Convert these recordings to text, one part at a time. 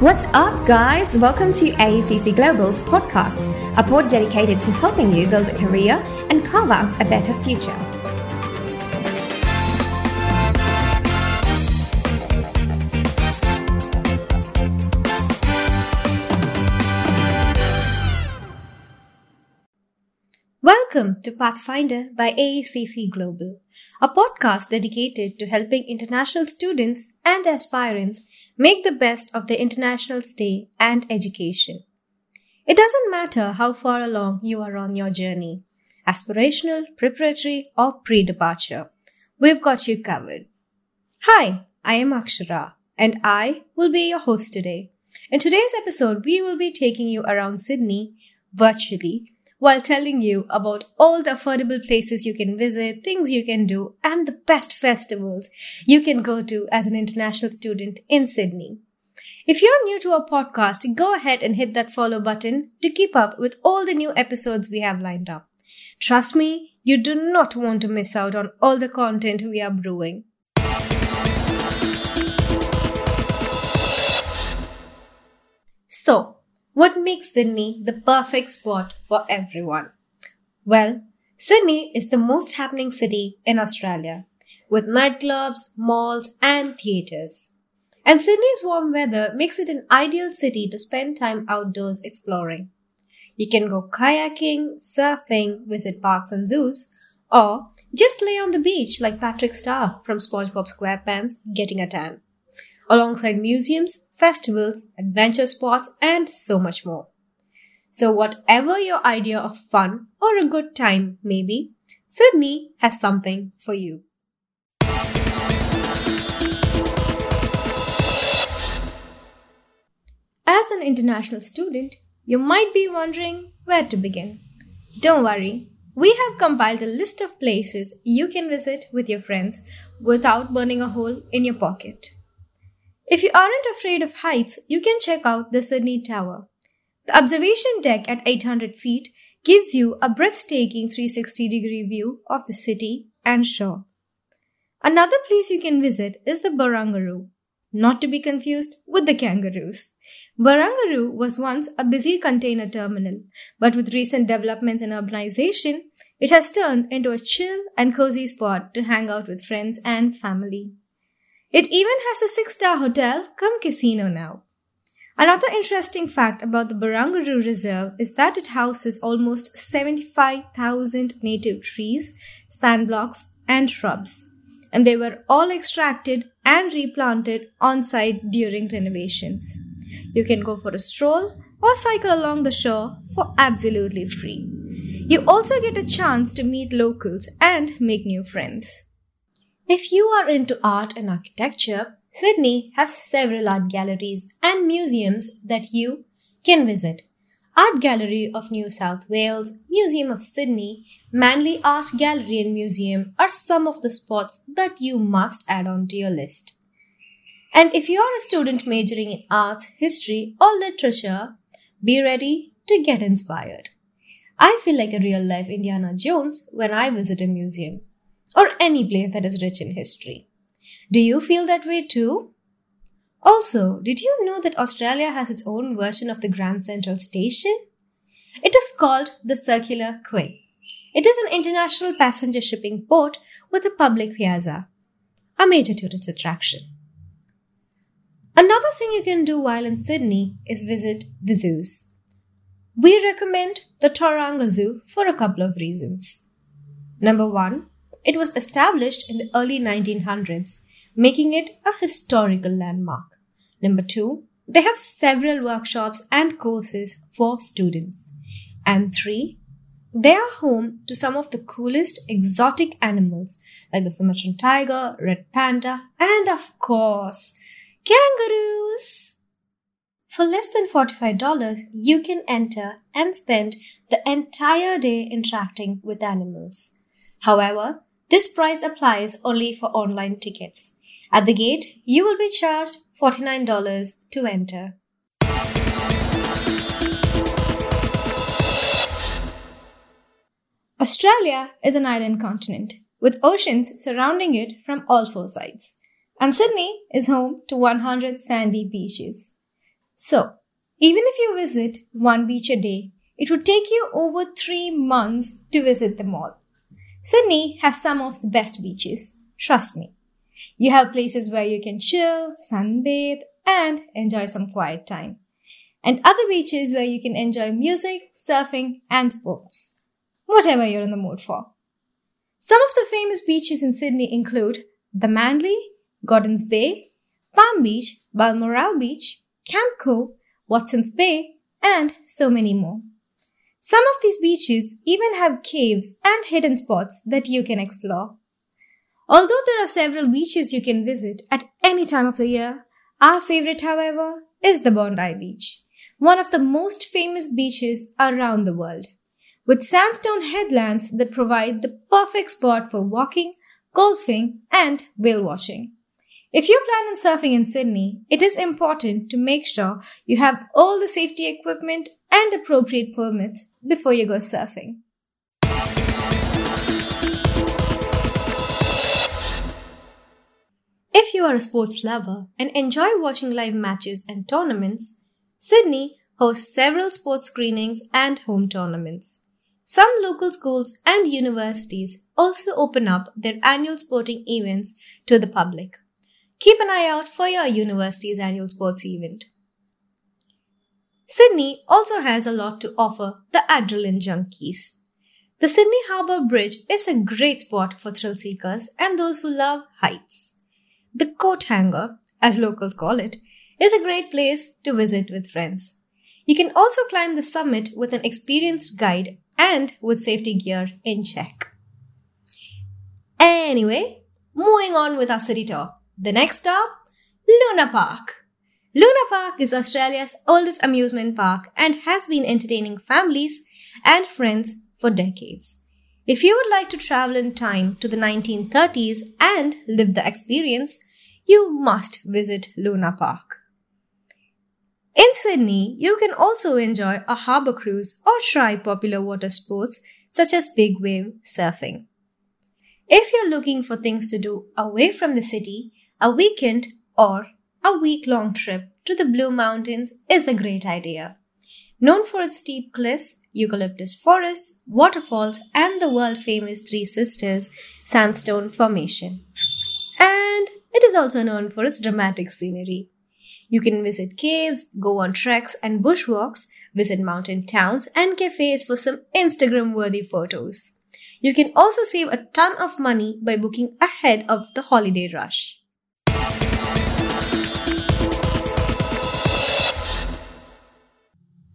What's up, guys? Welcome to AECC Global's podcast, a pod dedicated to helping you build a career and carve out a better future. Welcome to Pathfinder by AECC Global, a podcast dedicated to helping international students and aspirants make the best of their international stay and education. It doesn't matter how far along you are on your journey, aspirational, preparatory, or pre-departure. We've got you covered. Hi, I am Akshara, and I will be your host today. In today's episode, we will be taking you around Sydney virtually while telling you about all the affordable places you can visit, things you can do, and the best festivals you can go to as an international student in Sydney. If you're new to our podcast, go ahead and hit that follow button to keep up with all the new episodes we have lined up. Trust me, you do not want to miss out on all the content we are brewing. What makes Sydney the perfect spot for everyone? Well, Sydney is the most happening city in Australia, with nightclubs, malls, and theatres. And Sydney's warm weather makes it an ideal city to spend time outdoors exploring. You can go kayaking, surfing, visit parks and zoos, or just lay on the beach like Patrick Star from SpongeBob SquarePants getting a tan alongside museums, festivals, adventure spots, and so much more. So, whatever your idea of fun or a good time may be, Sydney has something for you. As an international student, you might be wondering where to begin. Don't worry, we have compiled a list of places you can visit with your friends without burning a hole in your pocket. If you aren't afraid of heights, you can check out the Sydney Tower. The observation deck at 800 feet gives you a breathtaking 360 degree view of the city and shore. Another place you can visit is the Barangaroo, not to be confused with the kangaroos. Barangaroo was once a busy container terminal, but with recent developments in urbanization, it has turned into a chill and cozy spot to hang out with friends and family. It even has a six star hotel come casino now. Another interesting fact about the Barangaroo Reserve is that it houses almost 75,000 native trees, sandblocks, and shrubs, and they were all extracted and replanted on site during renovations. You can go for a stroll or cycle along the shore for absolutely free. You also get a chance to meet locals and make new friends. If you are into art and architecture, Sydney has several art galleries and museums that you can visit. Art Gallery of New South Wales, Museum of Sydney, Manly Art Gallery and Museum are some of the spots that you must add on to your list. And if you are a student majoring in arts, history, or literature, be ready to get inspired. I feel like a real life Indiana Jones when I visit a museum or any place that is rich in history. Do you feel that way too? Also, did you know that Australia has its own version of the Grand Central Station? It is called the Circular Quay. It is an international passenger shipping port with a public piazza, a major tourist attraction. Another thing you can do while in Sydney is visit the zoos. We recommend the Taronga Zoo for a couple of reasons. Number one, it was established in the early 1900s, making it a historical landmark. Number two, they have several workshops and courses for students. And three, they are home to some of the coolest exotic animals like the Sumatran tiger, red panda, and of course, kangaroos. For less than $45, you can enter and spend the entire day interacting with animals. However, this price applies only for online tickets. At the gate, you will be charged $49 to enter. Australia is an island continent with oceans surrounding it from all four sides, and Sydney is home to 100 sandy beaches. So, even if you visit one beach a day, it would take you over three months to visit them all. Sydney has some of the best beaches, trust me. You have places where you can chill, sunbathe, and enjoy some quiet time. And other beaches where you can enjoy music, surfing, and sports. Whatever you're in the mood for. Some of the famous beaches in Sydney include the Manly, Gordons Bay, Palm Beach, Balmoral Beach, Camp Cove, Watson's Bay, and so many more. Some of these beaches even have caves and hidden spots that you can explore. Although there are several beaches you can visit at any time of the year, our favorite, however, is the Bondi Beach, one of the most famous beaches around the world, with sandstone headlands that provide the perfect spot for walking, golfing, and whale watching. If you plan on surfing in Sydney, it is important to make sure you have all the safety equipment and appropriate permits before you go surfing. If you are a sports lover and enjoy watching live matches and tournaments, Sydney hosts several sports screenings and home tournaments. Some local schools and universities also open up their annual sporting events to the public. Keep an eye out for your university's annual sports event. Sydney also has a lot to offer the adrenaline junkies. The Sydney Harbour Bridge is a great spot for thrill seekers and those who love heights. The coat hanger, as locals call it, is a great place to visit with friends. You can also climb the summit with an experienced guide and with safety gear in check. Anyway, moving on with our city tour. The next stop, Luna Park. Luna Park is Australia's oldest amusement park and has been entertaining families and friends for decades. If you would like to travel in time to the 1930s and live the experience, you must visit Luna Park. In Sydney, you can also enjoy a harbour cruise or try popular water sports such as big wave surfing. If you're looking for things to do away from the city, a weekend or a week long trip to the Blue Mountains is a great idea. Known for its steep cliffs, eucalyptus forests, waterfalls, and the world famous Three Sisters sandstone formation. And it is also known for its dramatic scenery. You can visit caves, go on treks and bushwalks, visit mountain towns and cafes for some Instagram worthy photos. You can also save a ton of money by booking ahead of the holiday rush.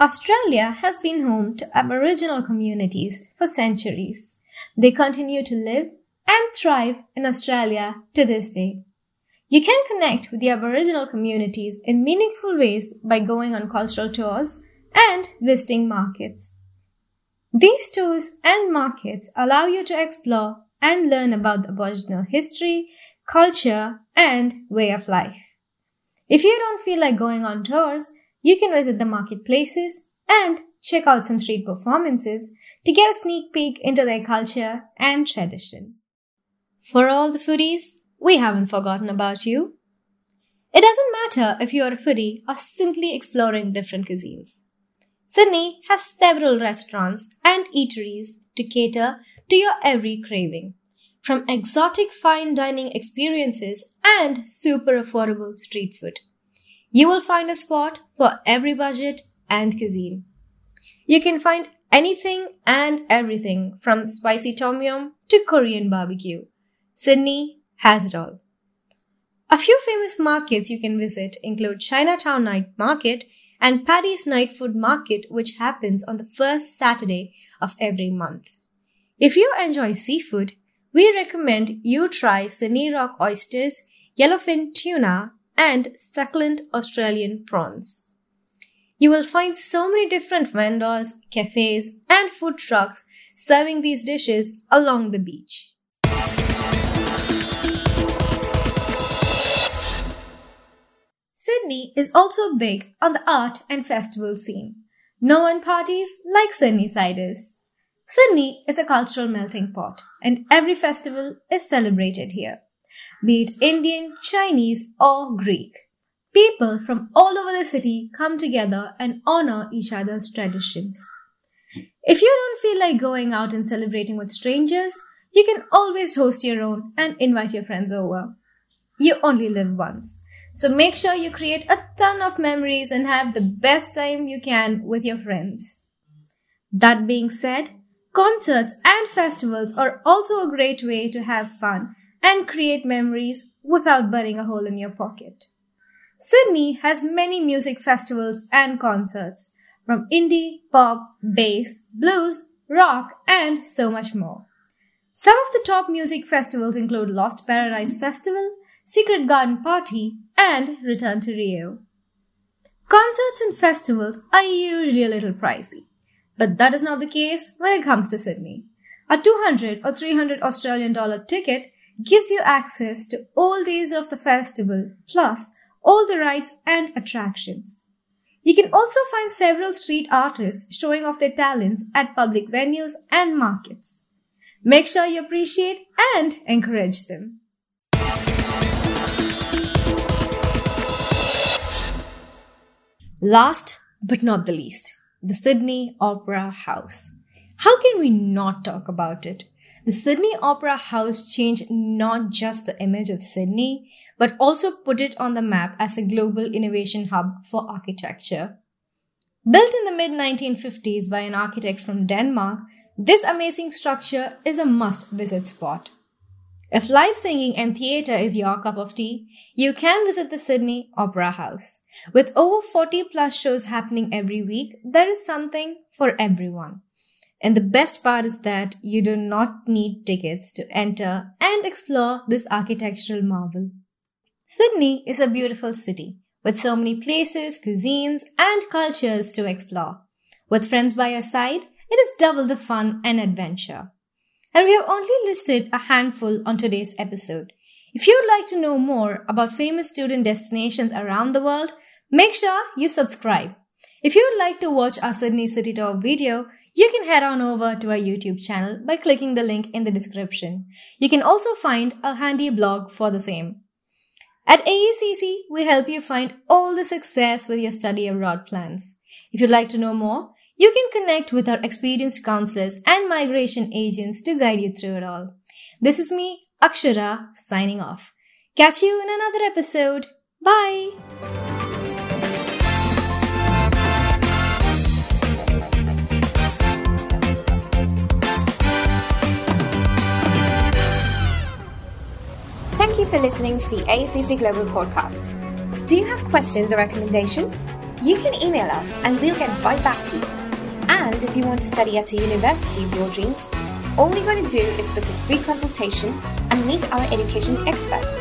Australia has been home to Aboriginal communities for centuries. They continue to live and thrive in Australia to this day. You can connect with the Aboriginal communities in meaningful ways by going on cultural tours and visiting markets. These tours and markets allow you to explore and learn about the Aboriginal history, culture, and way of life. If you don't feel like going on tours, you can visit the marketplaces and check out some street performances to get a sneak peek into their culture and tradition. For all the foodies, we haven't forgotten about you. It doesn't matter if you're a foodie or simply exploring different cuisines. Sydney has several restaurants and eateries to cater to your every craving, from exotic fine dining experiences and super affordable street food. You will find a spot for every budget and cuisine. You can find anything and everything from spicy tom yum to Korean barbecue. Sydney has it all. A few famous markets you can visit include Chinatown Night Market and Paddy's Night Food Market, which happens on the first Saturday of every month. If you enjoy seafood, we recommend you try Sydney Rock oysters, yellowfin tuna, and succulent Australian prawns. You will find so many different vendors, cafes, and food trucks serving these dishes along the beach. Sydney is also big on the art and festival scene. No one parties like Sydney Siders. Sydney is a cultural melting pot, and every festival is celebrated here, be it Indian, Chinese, or Greek. people from all over the city come together and honor each other's traditions. If you don't feel like going out and celebrating with strangers, you can always host your own and invite your friends over. You only live once. So make sure you create a ton of memories and have the best time you can with your friends. That being said, concerts and festivals are also a great way to have fun and create memories without burning a hole in your pocket. Sydney has many music festivals and concerts from indie, pop, bass, blues, rock, and so much more. Some of the top music festivals include Lost Paradise Festival, Secret Garden Party, and Return to Rio. Concerts and festivals are usually a little pricey, but that is not the case when it comes to Sydney. A 200 or 300 Australian dollar ticket gives you access to all days of the festival plus all the rides and attractions. You can also find several street artists showing off their talents at public venues and markets. Make sure you appreciate and encourage them. Last but not the least, the Sydney Opera House. How can we not talk about it? The Sydney Opera House changed not just the image of Sydney, but also put it on the map as a global innovation hub for architecture. Built in the mid 1950s by an architect from Denmark, this amazing structure is a must visit spot. If live singing and theatre is your cup of tea, you can visit the Sydney Opera House. With over 40 plus shows happening every week, there is something for everyone. And the best part is that you do not need tickets to enter and explore this architectural marvel. Sydney is a beautiful city with so many places, cuisines, and cultures to explore. With friends by your side, it is double the fun and adventure. And we have only listed a handful on today's episode. If you would like to know more about famous student destinations around the world, make sure you subscribe. If you would like to watch our Sydney City Tour video, you can head on over to our YouTube channel by clicking the link in the description. You can also find a handy blog for the same. At AECC, we help you find all the success with your study abroad plans. If you'd like to know more, you can connect with our experienced counselors and migration agents to guide you through it all. This is me, Akshara, signing off. Catch you in another episode. Bye! Thank you for listening to the AECC Global Podcast. Do you have questions or recommendations? You can email us and we'll get right back to you. And if you want to study at a university of your dreams, all you got to do is book a free consultation and meet our education experts.